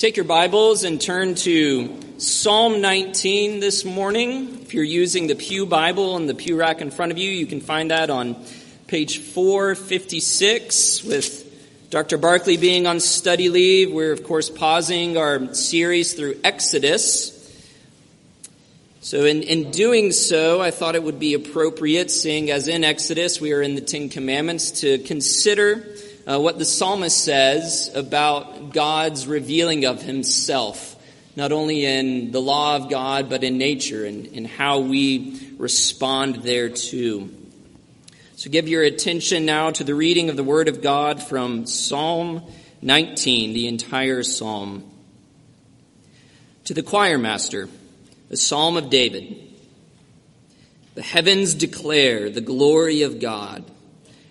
Take your Bibles and turn to Psalm 19 this morning. If you're using the Pew Bible and the Pew rack in front of you, you can find that on page 456 with Dr. Barkley being on study leave. We're, of course, pausing our series through Exodus. So, in, in doing so, I thought it would be appropriate, seeing as in Exodus we are in the Ten Commandments, to consider uh, what the psalmist says about God's revealing of himself, not only in the law of God, but in nature and, and how we respond thereto. So, give your attention now to the reading of the Word of God from Psalm 19, the entire psalm. To the choir master, the Psalm of David. The heavens declare the glory of God,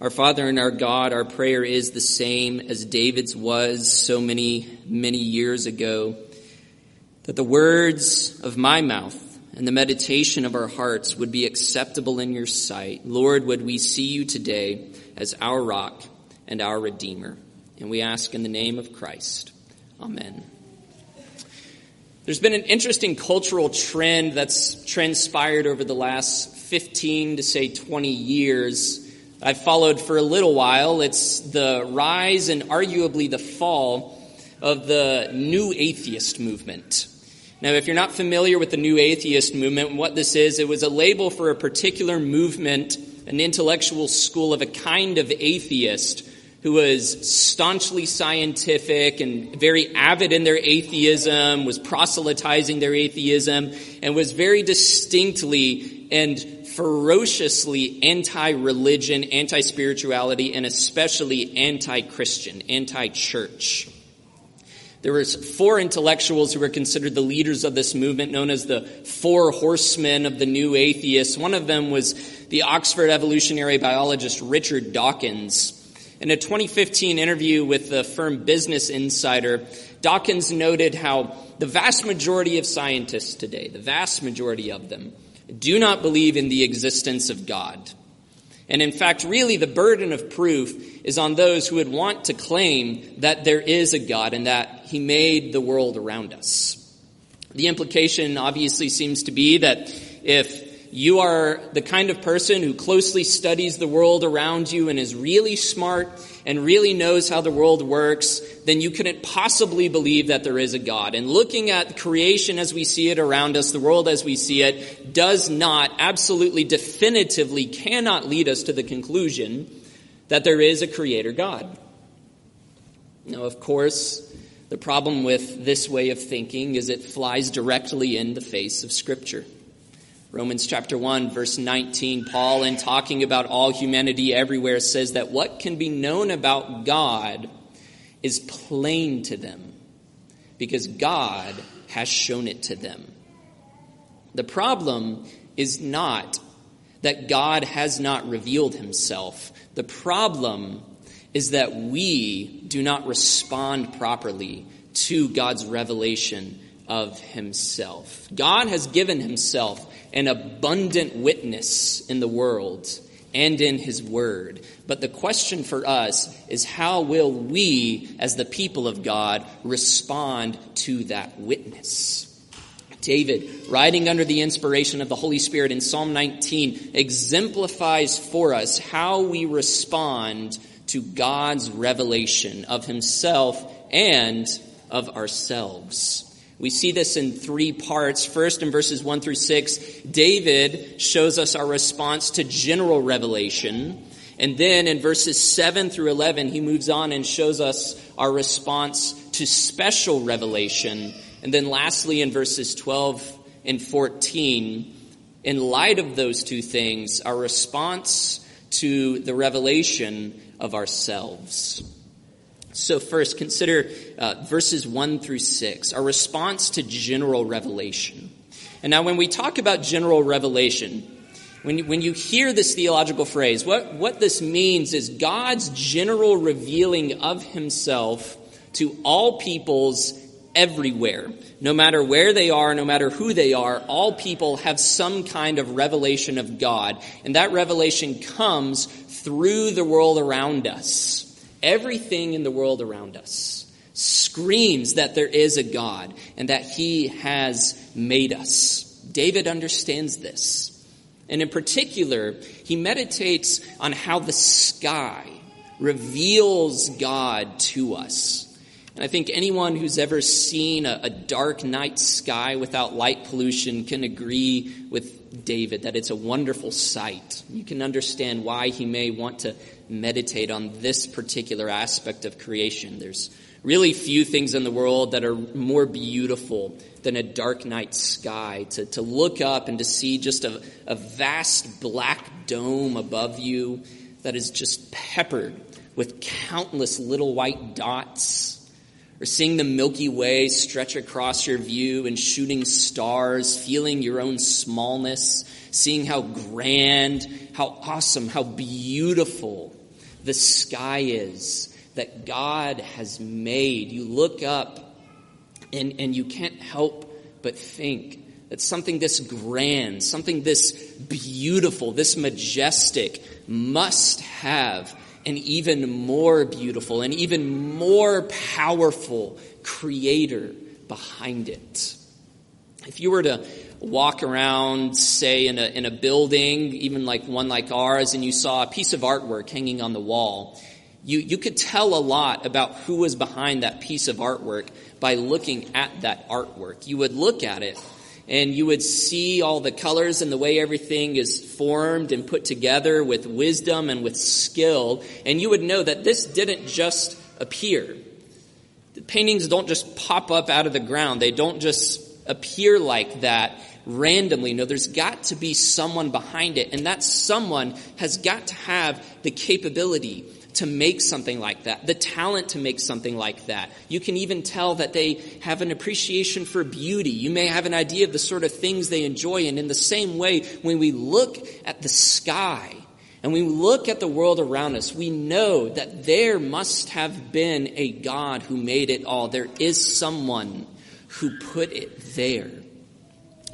Our Father and our God, our prayer is the same as David's was so many, many years ago. That the words of my mouth and the meditation of our hearts would be acceptable in your sight. Lord, would we see you today as our rock and our Redeemer? And we ask in the name of Christ. Amen. There's been an interesting cultural trend that's transpired over the last 15 to say 20 years I've followed for a little while. It's the rise and arguably the fall of the new atheist movement. Now, if you're not familiar with the new atheist movement, what this is, it was a label for a particular movement, an intellectual school of a kind of atheist who was staunchly scientific and very avid in their atheism, was proselytizing their atheism, and was very distinctly and ferociously anti religion, anti spirituality, and especially anti Christian, anti church. There was four intellectuals who were considered the leaders of this movement, known as the Four Horsemen of the New Atheists. One of them was the Oxford evolutionary biologist Richard Dawkins. In a 2015 interview with the firm Business Insider, Dawkins noted how the vast majority of scientists today, the vast majority of them, do not believe in the existence of God. And in fact, really the burden of proof is on those who would want to claim that there is a God and that He made the world around us. The implication obviously seems to be that if you are the kind of person who closely studies the world around you and is really smart and really knows how the world works, then you couldn't possibly believe that there is a God. And looking at creation as we see it around us, the world as we see it, does not, absolutely definitively cannot lead us to the conclusion that there is a creator God. Now, of course, the problem with this way of thinking is it flies directly in the face of Scripture. Romans chapter 1, verse 19, Paul, in talking about all humanity everywhere, says that what can be known about God is plain to them because God has shown it to them. The problem is not that God has not revealed himself. The problem is that we do not respond properly to God's revelation of himself. God has given himself an abundant witness in the world and in his word. But the question for us is how will we, as the people of God, respond to that witness? David, writing under the inspiration of the Holy Spirit in Psalm 19, exemplifies for us how we respond to God's revelation of himself and of ourselves. We see this in three parts. First, in verses 1 through 6, David shows us our response to general revelation. And then in verses 7 through 11, he moves on and shows us our response to special revelation. And then lastly, in verses 12 and 14, in light of those two things, our response to the revelation of ourselves. So, first, consider uh, verses 1 through 6, our response to general revelation. And now, when we talk about general revelation, when you, when you hear this theological phrase, what, what this means is God's general revealing of himself to all peoples everywhere. No matter where they are, no matter who they are, all people have some kind of revelation of God. And that revelation comes through the world around us. Everything in the world around us screams that there is a God and that He has made us. David understands this. And in particular, he meditates on how the sky reveals God to us. And I think anyone who's ever seen a, a, dark night sky without light pollution can agree with David that it's a wonderful sight. You can understand why he may want to meditate on this particular aspect of creation. There's really few things in the world that are more beautiful than a dark night sky. To, to look up and to see just a, a vast black dome above you that is just peppered with countless little white dots or seeing the Milky Way stretch across your view and shooting stars, feeling your own smallness, seeing how grand, how awesome, how beautiful the sky is that God has made. You look up and, and you can't help but think that something this grand, something this beautiful, this majestic must have an even more beautiful and even more powerful creator behind it. If you were to walk around, say, in a, in a building, even like one like ours, and you saw a piece of artwork hanging on the wall, you, you could tell a lot about who was behind that piece of artwork by looking at that artwork. You would look at it and you would see all the colors and the way everything is formed and put together with wisdom and with skill, and you would know that this didn't just appear. The paintings don't just pop up out of the ground. They don't just appear like that randomly. No, there's got to be someone behind it, and that someone has got to have the capability to make something like that, the talent to make something like that. You can even tell that they have an appreciation for beauty. You may have an idea of the sort of things they enjoy. And in the same way, when we look at the sky and we look at the world around us, we know that there must have been a God who made it all. There is someone who put it there.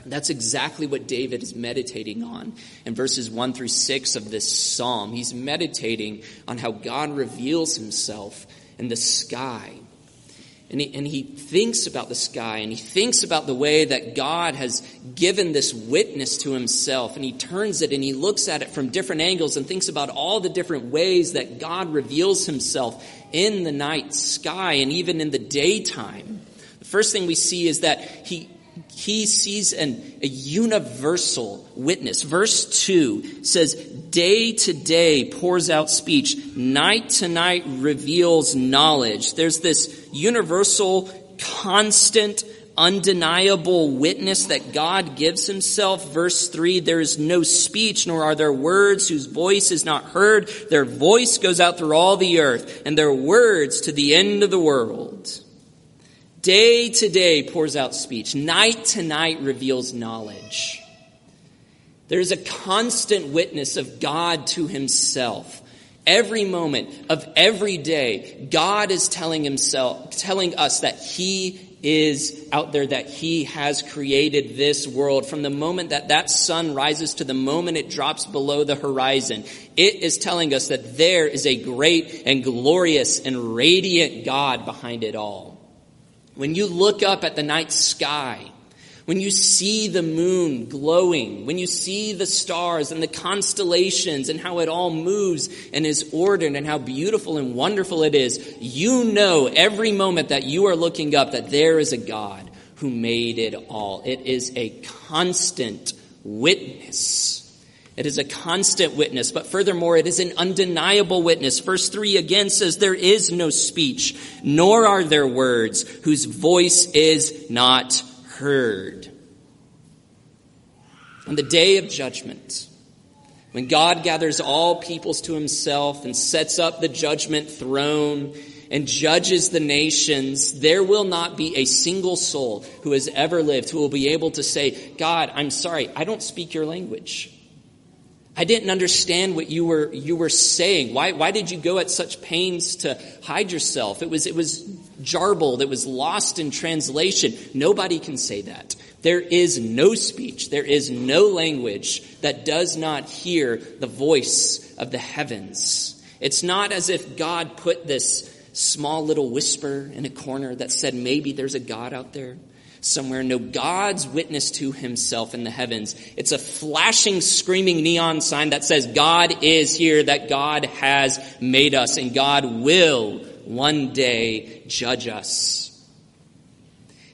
That's exactly what David is meditating on in verses 1 through 6 of this psalm. He's meditating on how God reveals himself in the sky. And he, and he thinks about the sky and he thinks about the way that God has given this witness to himself. And he turns it and he looks at it from different angles and thinks about all the different ways that God reveals himself in the night sky and even in the daytime. The first thing we see is that he, he sees an, a universal witness. Verse 2 says, Day to day pours out speech, night to night reveals knowledge. There's this universal, constant, undeniable witness that God gives himself. Verse 3 There is no speech, nor are there words whose voice is not heard. Their voice goes out through all the earth, and their words to the end of the world. Day to day pours out speech, night to night reveals knowledge. There is a constant witness of God to himself. Every moment of every day, God is telling himself, telling us that he is out there, that he has created this world. From the moment that that sun rises to the moment it drops below the horizon, it is telling us that there is a great and glorious and radiant God behind it all. When you look up at the night sky, when you see the moon glowing, when you see the stars and the constellations and how it all moves and is ordered and how beautiful and wonderful it is, you know every moment that you are looking up that there is a God who made it all. It is a constant witness. It is a constant witness, but furthermore, it is an undeniable witness. Verse 3 again says, There is no speech, nor are there words, whose voice is not heard. On the day of judgment, when God gathers all peoples to himself and sets up the judgment throne and judges the nations, there will not be a single soul who has ever lived who will be able to say, God, I'm sorry, I don't speak your language. I didn't understand what you were, you were saying. Why, why did you go at such pains to hide yourself? It was, it was jarbled. It was lost in translation. Nobody can say that. There is no speech. There is no language that does not hear the voice of the heavens. It's not as if God put this small little whisper in a corner that said maybe there's a God out there somewhere. No, God's witness to himself in the heavens. It's a flashing, screaming neon sign that says God is here, that God has made us, and God will one day judge us.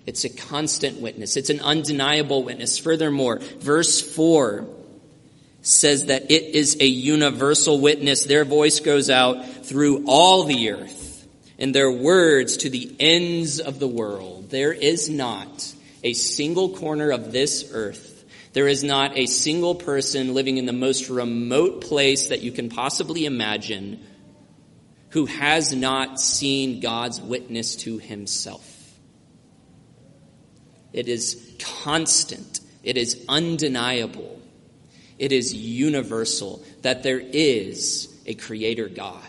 It's a constant witness. It's an undeniable witness. Furthermore, verse 4 says that it is a universal witness. Their voice goes out through all the earth and their words to the ends of the world. There is not a single corner of this earth. There is not a single person living in the most remote place that you can possibly imagine who has not seen God's witness to himself. It is constant. It is undeniable. It is universal that there is a creator God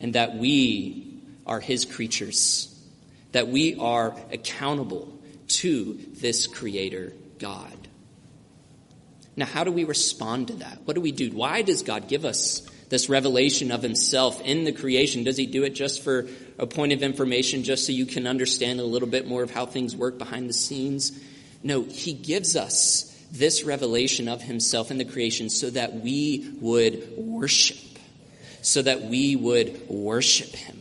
and that we are his creatures that we are accountable to this Creator God. Now, how do we respond to that? What do we do? Why does God give us this revelation of Himself in the creation? Does He do it just for a point of information, just so you can understand a little bit more of how things work behind the scenes? No, He gives us this revelation of Himself in the creation so that we would worship, so that we would worship Him.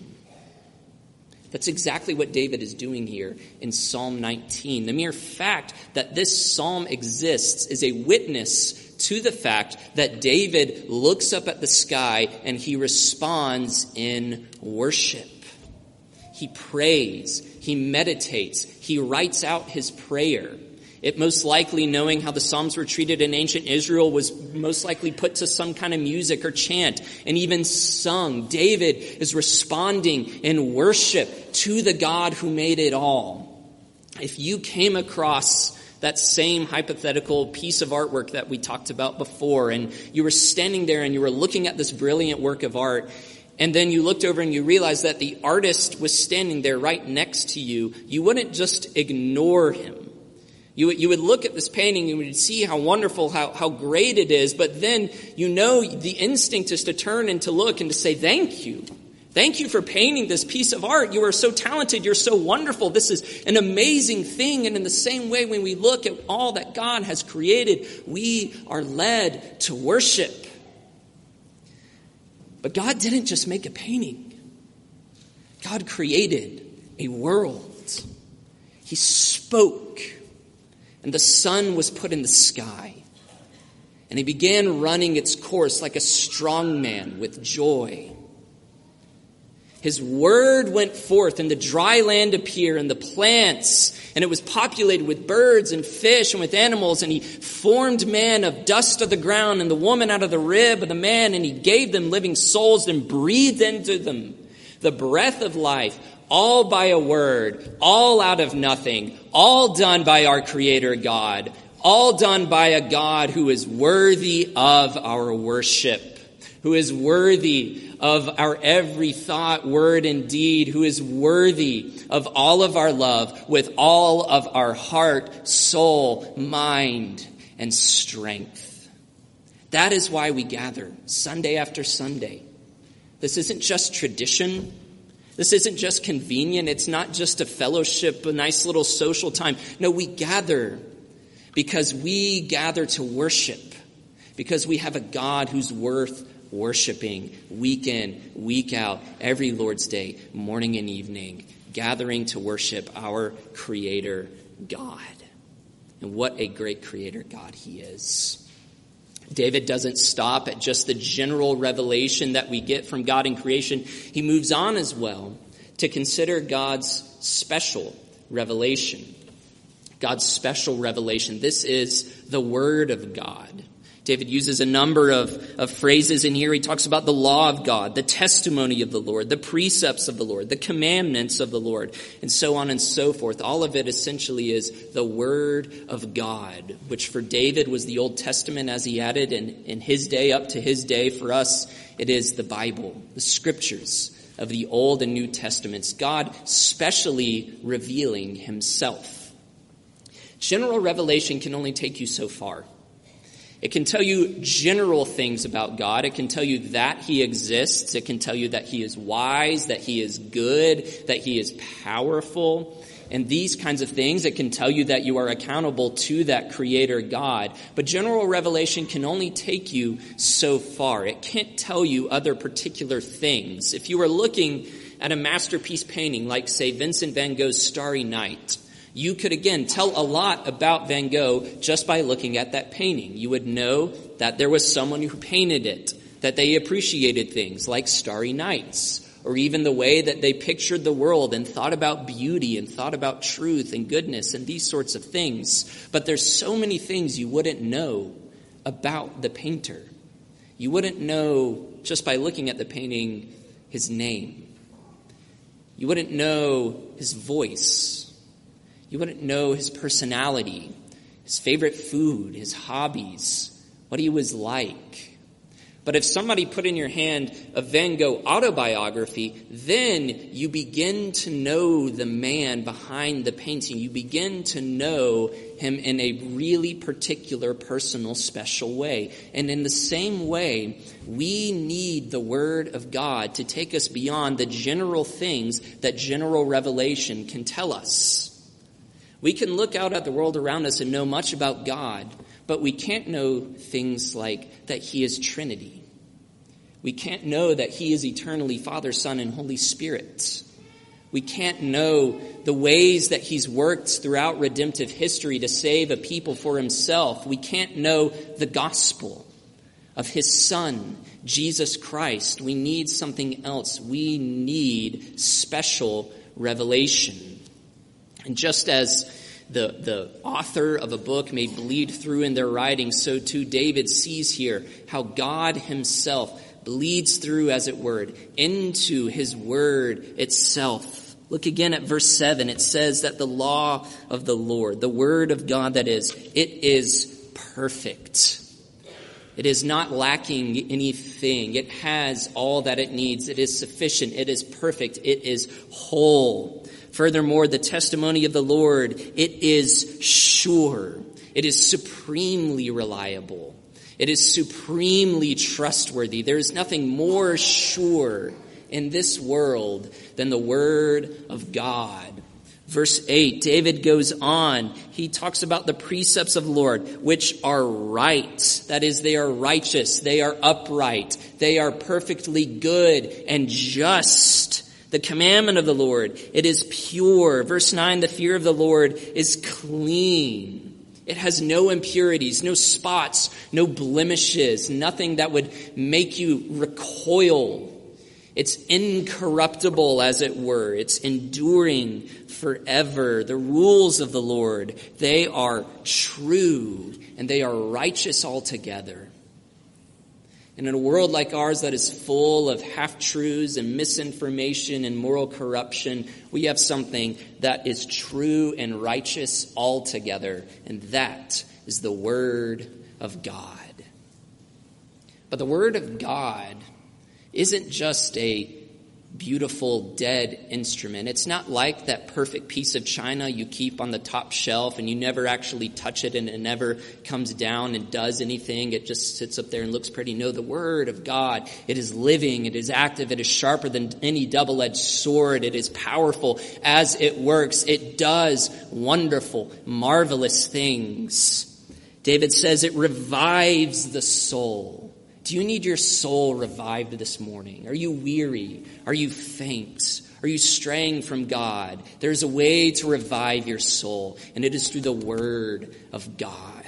That's exactly what David is doing here in Psalm 19. The mere fact that this psalm exists is a witness to the fact that David looks up at the sky and he responds in worship. He prays, he meditates, he writes out his prayer. It most likely, knowing how the Psalms were treated in ancient Israel, was most likely put to some kind of music or chant and even sung. David is responding in worship to the God who made it all. If you came across that same hypothetical piece of artwork that we talked about before, and you were standing there and you were looking at this brilliant work of art, and then you looked over and you realized that the artist was standing there right next to you, you wouldn't just ignore him you, you would look at this painting and you would see how wonderful, how, how great it is, but then you know the instinct is to turn and to look and to say, Thank you. Thank you for painting this piece of art. You are so talented. You're so wonderful. This is an amazing thing. And in the same way, when we look at all that God has created, we are led to worship. But God didn't just make a painting, God created a world. He spoke and the sun was put in the sky. And he began running its course like a strong man with joy. His word went forth, and the dry land appeared, and the plants, and it was populated with birds and fish and with animals. And he formed man of dust of the ground, and the woman out of the rib of the man, and he gave them living souls and breathed into them the breath of life, all by a word, all out of nothing, all done by our Creator God, all done by a God who is worthy of our worship, who is worthy of our every thought, word, and deed, who is worthy of all of our love with all of our heart, soul, mind, and strength. That is why we gather Sunday after Sunday. This isn't just tradition. This isn't just convenient. It's not just a fellowship, a nice little social time. No, we gather because we gather to worship, because we have a God who's worth worshiping week in, week out, every Lord's Day, morning and evening, gathering to worship our Creator God. And what a great Creator God He is. David doesn't stop at just the general revelation that we get from God in creation. He moves on as well to consider God's special revelation. God's special revelation. This is the Word of God. David uses a number of, of phrases in here. He talks about the law of God, the testimony of the Lord, the precepts of the Lord, the commandments of the Lord, and so on and so forth. All of it essentially is the Word of God, which for David was the Old Testament as he added, and in his day, up to his day, for us, it is the Bible, the Scriptures of the Old and New Testaments, God specially revealing Himself. General revelation can only take you so far. It can tell you general things about God. It can tell you that He exists. It can tell you that He is wise, that He is good, that He is powerful. And these kinds of things, it can tell you that you are accountable to that Creator God. But general revelation can only take you so far. It can't tell you other particular things. If you were looking at a masterpiece painting like, say, Vincent van Gogh's Starry Night, you could again tell a lot about Van Gogh just by looking at that painting. You would know that there was someone who painted it, that they appreciated things like starry nights, or even the way that they pictured the world and thought about beauty and thought about truth and goodness and these sorts of things. But there's so many things you wouldn't know about the painter. You wouldn't know just by looking at the painting his name. You wouldn't know his voice you wouldn't know his personality, his favorite food, his hobbies, what he was like. But if somebody put in your hand a Van Gogh autobiography, then you begin to know the man behind the painting. You begin to know him in a really particular, personal, special way. And in the same way, we need the Word of God to take us beyond the general things that general revelation can tell us. We can look out at the world around us and know much about God, but we can't know things like that He is Trinity. We can't know that He is eternally Father, Son, and Holy Spirit. We can't know the ways that He's worked throughout redemptive history to save a people for Himself. We can't know the gospel of His Son, Jesus Christ. We need something else. We need special revelation. And just as the, the author of a book may bleed through in their writing, so too David sees here how God himself bleeds through, as it were, into his word itself. Look again at verse 7. It says that the law of the Lord, the word of God that is, it is perfect. It is not lacking anything. It has all that it needs. It is sufficient. It is perfect. It is whole. Furthermore, the testimony of the Lord, it is sure. It is supremely reliable. It is supremely trustworthy. There is nothing more sure in this world than the Word of God. Verse 8, David goes on. He talks about the precepts of the Lord, which are right. That is, they are righteous. They are upright. They are perfectly good and just. The commandment of the Lord, it is pure. Verse 9, the fear of the Lord is clean. It has no impurities, no spots, no blemishes, nothing that would make you recoil. It's incorruptible, as it were. It's enduring forever. The rules of the Lord, they are true and they are righteous altogether. And in a world like ours that is full of half truths and misinformation and moral corruption, we have something that is true and righteous altogether, and that is the Word of God. But the Word of God isn't just a beautiful dead instrument. It's not like that perfect piece of china you keep on the top shelf and you never actually touch it and it never comes down and does anything. It just sits up there and looks pretty. No, the Word of God, it is living, it is active, it is sharper than any double-edged sword, it is powerful as it works. It does wonderful, marvelous things. David says it revives the soul. Do you need your soul revived this morning? Are you weary? Are you faint? Are you straying from God? There's a way to revive your soul, and it is through the Word of God.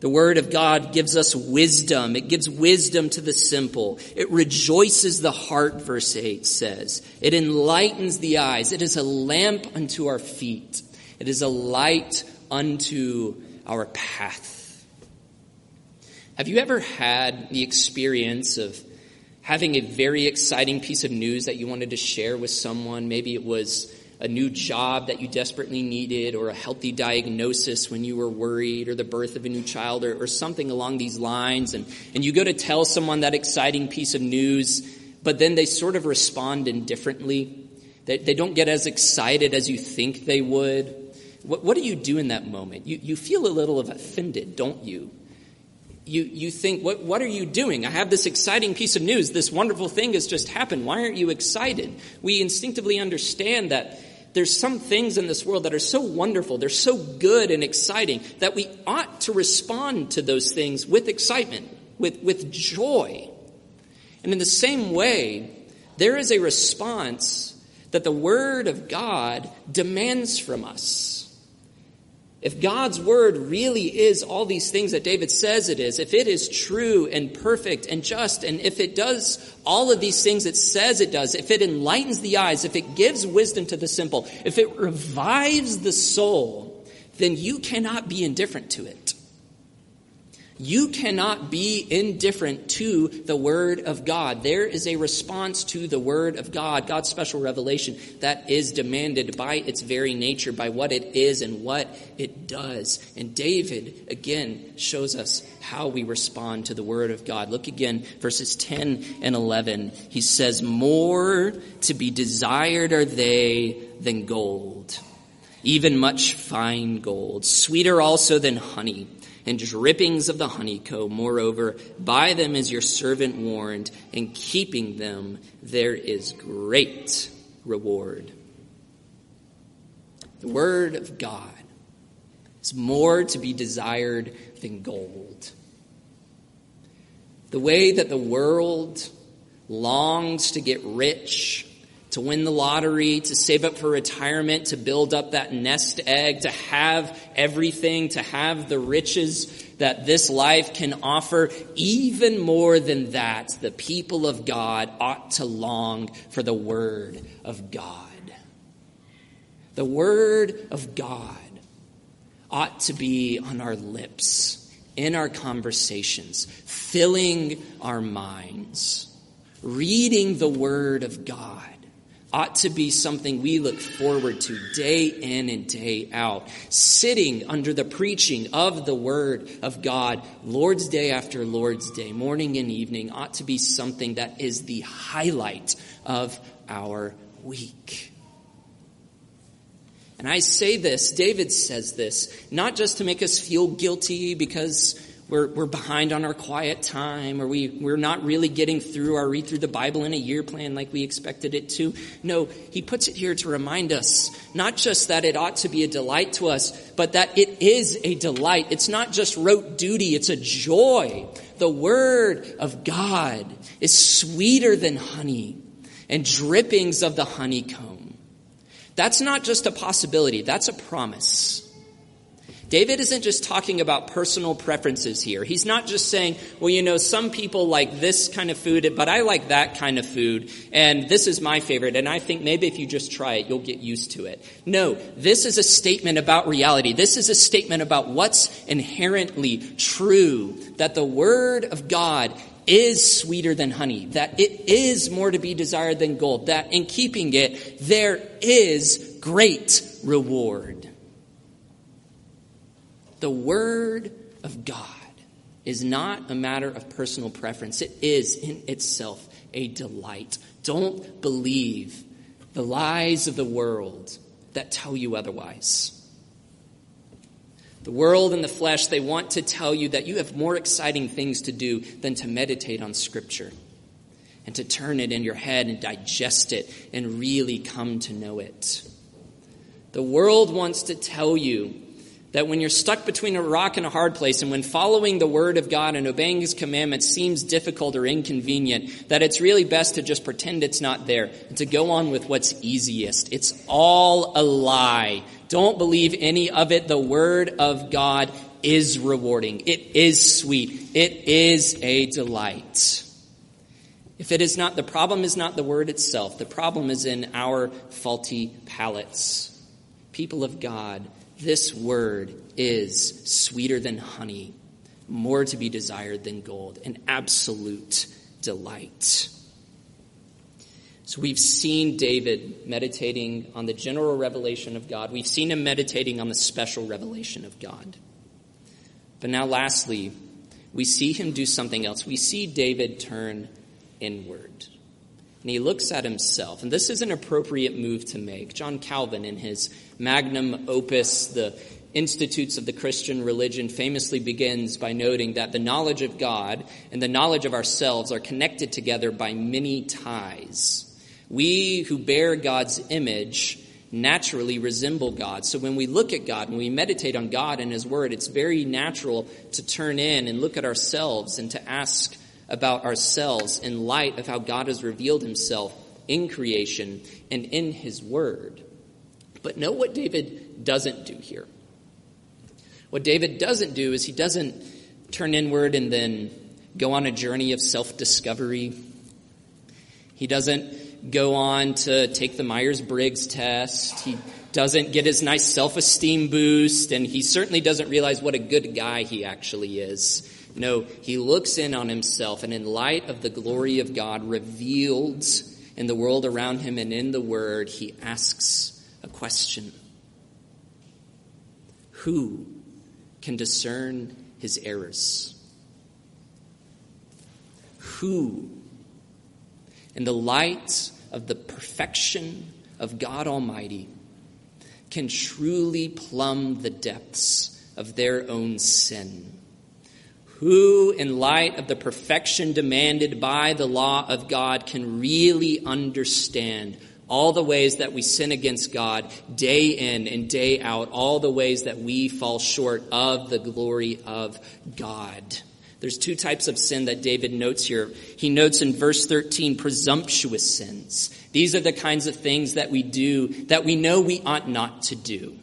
The Word of God gives us wisdom. It gives wisdom to the simple. It rejoices the heart, verse 8 says. It enlightens the eyes. It is a lamp unto our feet. It is a light unto our path. Have you ever had the experience of having a very exciting piece of news that you wanted to share with someone? Maybe it was a new job that you desperately needed, or a healthy diagnosis when you were worried, or the birth of a new child, or, or something along these lines. And, and you go to tell someone that exciting piece of news, but then they sort of respond indifferently. They, they don't get as excited as you think they would. What, what do you do in that moment? You, you feel a little offended, don't you? You, you think, what, what are you doing? I have this exciting piece of news. This wonderful thing has just happened. Why aren't you excited? We instinctively understand that there's some things in this world that are so wonderful, they're so good and exciting, that we ought to respond to those things with excitement, with, with joy. And in the same way, there is a response that the Word of God demands from us. If God's word really is all these things that David says it is, if it is true and perfect and just, and if it does all of these things it says it does, if it enlightens the eyes, if it gives wisdom to the simple, if it revives the soul, then you cannot be indifferent to it. You cannot be indifferent to the Word of God. There is a response to the Word of God, God's special revelation, that is demanded by its very nature, by what it is and what it does. And David, again, shows us how we respond to the Word of God. Look again, verses 10 and 11. He says, More to be desired are they than gold, even much fine gold, sweeter also than honey and drippings of the honeycomb. Moreover, by them is your servant warned, and keeping them there is great reward. The Word of God is more to be desired than gold. The way that the world longs to get rich to win the lottery, to save up for retirement, to build up that nest egg, to have everything, to have the riches that this life can offer. Even more than that, the people of God ought to long for the Word of God. The Word of God ought to be on our lips, in our conversations, filling our minds, reading the Word of God ought to be something we look forward to day in and day out. Sitting under the preaching of the Word of God, Lord's Day after Lord's Day, morning and evening, ought to be something that is the highlight of our week. And I say this, David says this, not just to make us feel guilty because we're, we're behind on our quiet time, or we, we're not really getting through our read through the Bible in a year plan like we expected it to. No, he puts it here to remind us not just that it ought to be a delight to us, but that it is a delight. It's not just rote duty, it's a joy. The Word of God is sweeter than honey and drippings of the honeycomb. That's not just a possibility, that's a promise. David isn't just talking about personal preferences here. He's not just saying, well, you know, some people like this kind of food, but I like that kind of food, and this is my favorite, and I think maybe if you just try it, you'll get used to it. No, this is a statement about reality. This is a statement about what's inherently true, that the Word of God is sweeter than honey, that it is more to be desired than gold, that in keeping it, there is great reward. The Word of God is not a matter of personal preference, it is in itself a delight. Don't believe the lies of the world that tell you otherwise. The world and the flesh, they want to tell you that you have more exciting things to do than to meditate on Scripture and to turn it in your head and digest it and really come to know it. The world wants to tell you that when you're stuck between a rock and a hard place, and when following the Word of God and obeying His commandments seems difficult or inconvenient, that it's really best to just pretend it's not there and to go on with what's easiest. It's all a lie. Don't believe any of it. The Word of God is rewarding. It is sweet. It is a delight. If it is not, the problem is not the Word itself. The problem is in our faulty palates. People of God, this Word is sweeter than honey, more to be desired than gold, an absolute delight. So we've seen David meditating on the general revelation of God. We've seen him meditating on the special revelation of God. But now, lastly, we see him do something else. We see David turn inward. And he looks at himself. And this is an appropriate move to make. John Calvin, in his magnum opus, The Institutes of the Christian Religion, famously begins by noting that the knowledge of God and the knowledge of ourselves are connected together by many ties. We who bear God's image naturally resemble God. So when we look at God, when we meditate on God and His Word, it's very natural to turn in and look at ourselves and to ask about ourselves in light of how God has revealed Himself in creation and in His Word. But note what David doesn't do here. What David doesn't do is he doesn't turn inward and then go on a journey of self discovery. He doesn't go on to take the Myers Briggs test. He doesn't get his nice self esteem boost, and he certainly doesn't realize what a good guy he actually is. No, he looks in on himself, and in light of the glory of God revealed in the world around him and in the Word, he asks a question Who can discern his errors? Who, in the light of the perfection of God Almighty can truly plumb the depths of their own sin. Who, in light of the perfection demanded by the law of God, can really understand all the ways that we sin against God day in and day out, all the ways that we fall short of the glory of God. There's two types of sin that David notes here. He notes in verse 13 presumptuous sins. These are the kinds of things that we do that we know we ought not to do.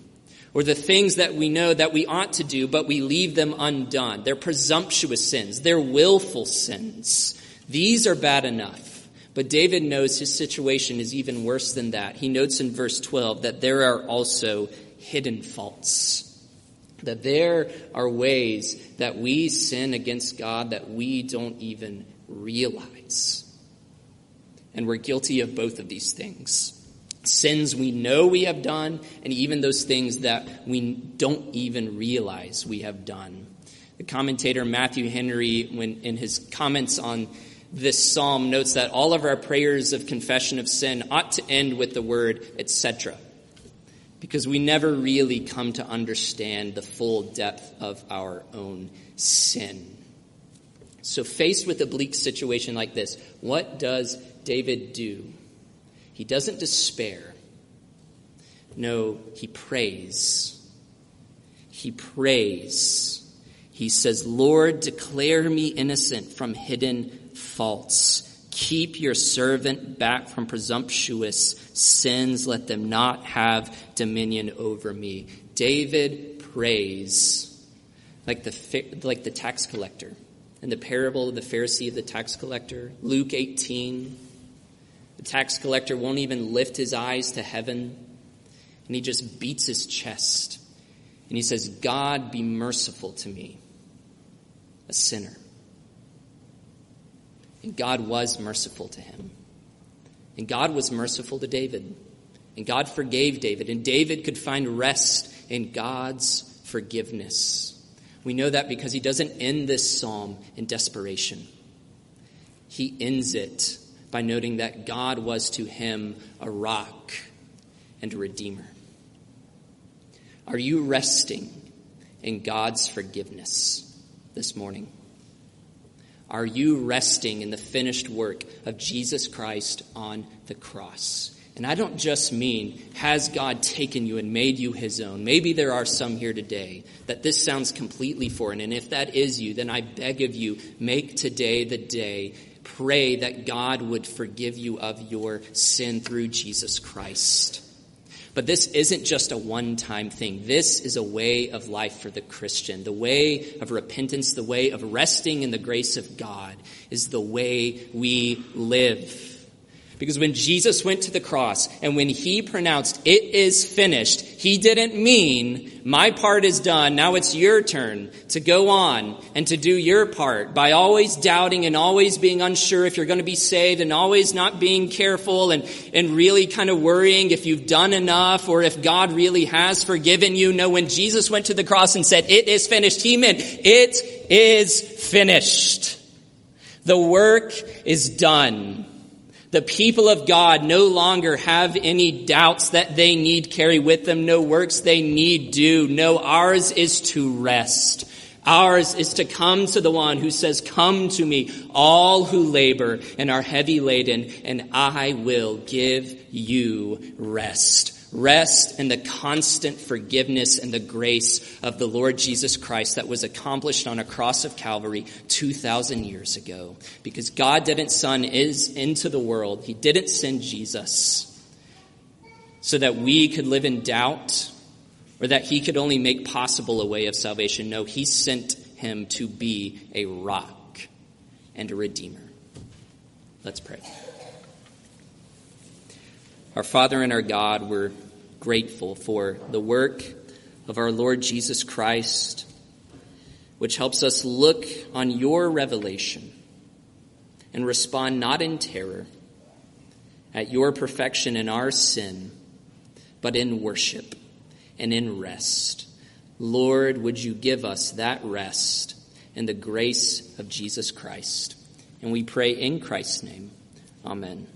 Or the things that we know that we ought to do, but we leave them undone. They're presumptuous sins. They're willful sins. These are bad enough. But David knows his situation is even worse than that. He notes in verse 12 that there are also hidden faults that there are ways that we sin against God that we don't even realize. And we're guilty of both of these things. Sins we know we have done, and even those things that we don't even realize we have done. The commentator Matthew Henry, when in his comments on this psalm, notes that all of our prayers of confession of sin ought to end with the word etc because we never really come to understand the full depth of our own sin. So, faced with a bleak situation like this, what does David do? He doesn't despair. No, he prays. He prays. He says, Lord, declare me innocent from hidden faults. Keep your servant back from presumptuous sins. Let them not have dominion over me. David prays like the, like the tax collector. In the parable of the Pharisee of the tax collector, Luke 18, the tax collector won't even lift his eyes to heaven, and he just beats his chest. And he says, God, be merciful to me, a sinner. And God was merciful to him. And God was merciful to David. And God forgave David. And David could find rest in God's forgiveness. We know that because he doesn't end this psalm in desperation. He ends it by noting that God was to him a rock and a redeemer. Are you resting in God's forgiveness this morning? Are you resting in the finished work of Jesus Christ on the cross? And I don't just mean, has God taken you and made you his own? Maybe there are some here today that this sounds completely foreign. And if that is you, then I beg of you, make today the day. Pray that God would forgive you of your sin through Jesus Christ. But this isn't just a one time thing. This is a way of life for the Christian. The way of repentance, the way of resting in the grace of God is the way we live. Because when Jesus went to the cross and when he pronounced, it is finished, he didn't mean, my part is done, now it's your turn to go on and to do your part by always doubting and always being unsure if you're going to be saved and always not being careful and, and really kind of worrying if you've done enough or if God really has forgiven you. No, when Jesus went to the cross and said, it is finished, he meant, it is finished. The work is done. The people of God no longer have any doubts that they need carry with them, no works they need do. No, ours is to rest. Ours is to come to the one who says, Come to me, all who labor and are heavy laden, and I will give you rest. Rest in the constant forgiveness and the grace of the Lord Jesus Christ that was accomplished on a cross of Calvary 2,000 years ago. Because God didn't send is into the world. He didn't send Jesus so that we could live in doubt or that he could only make possible a way of salvation. No, he sent him to be a rock and a redeemer. Let's pray. Our Father and our God, we're grateful for the work of our Lord Jesus Christ, which helps us look on your revelation and respond not in terror at your perfection in our sin, but in worship and in rest. Lord, would you give us that rest and the grace of Jesus Christ? And we pray in Christ's name. Amen.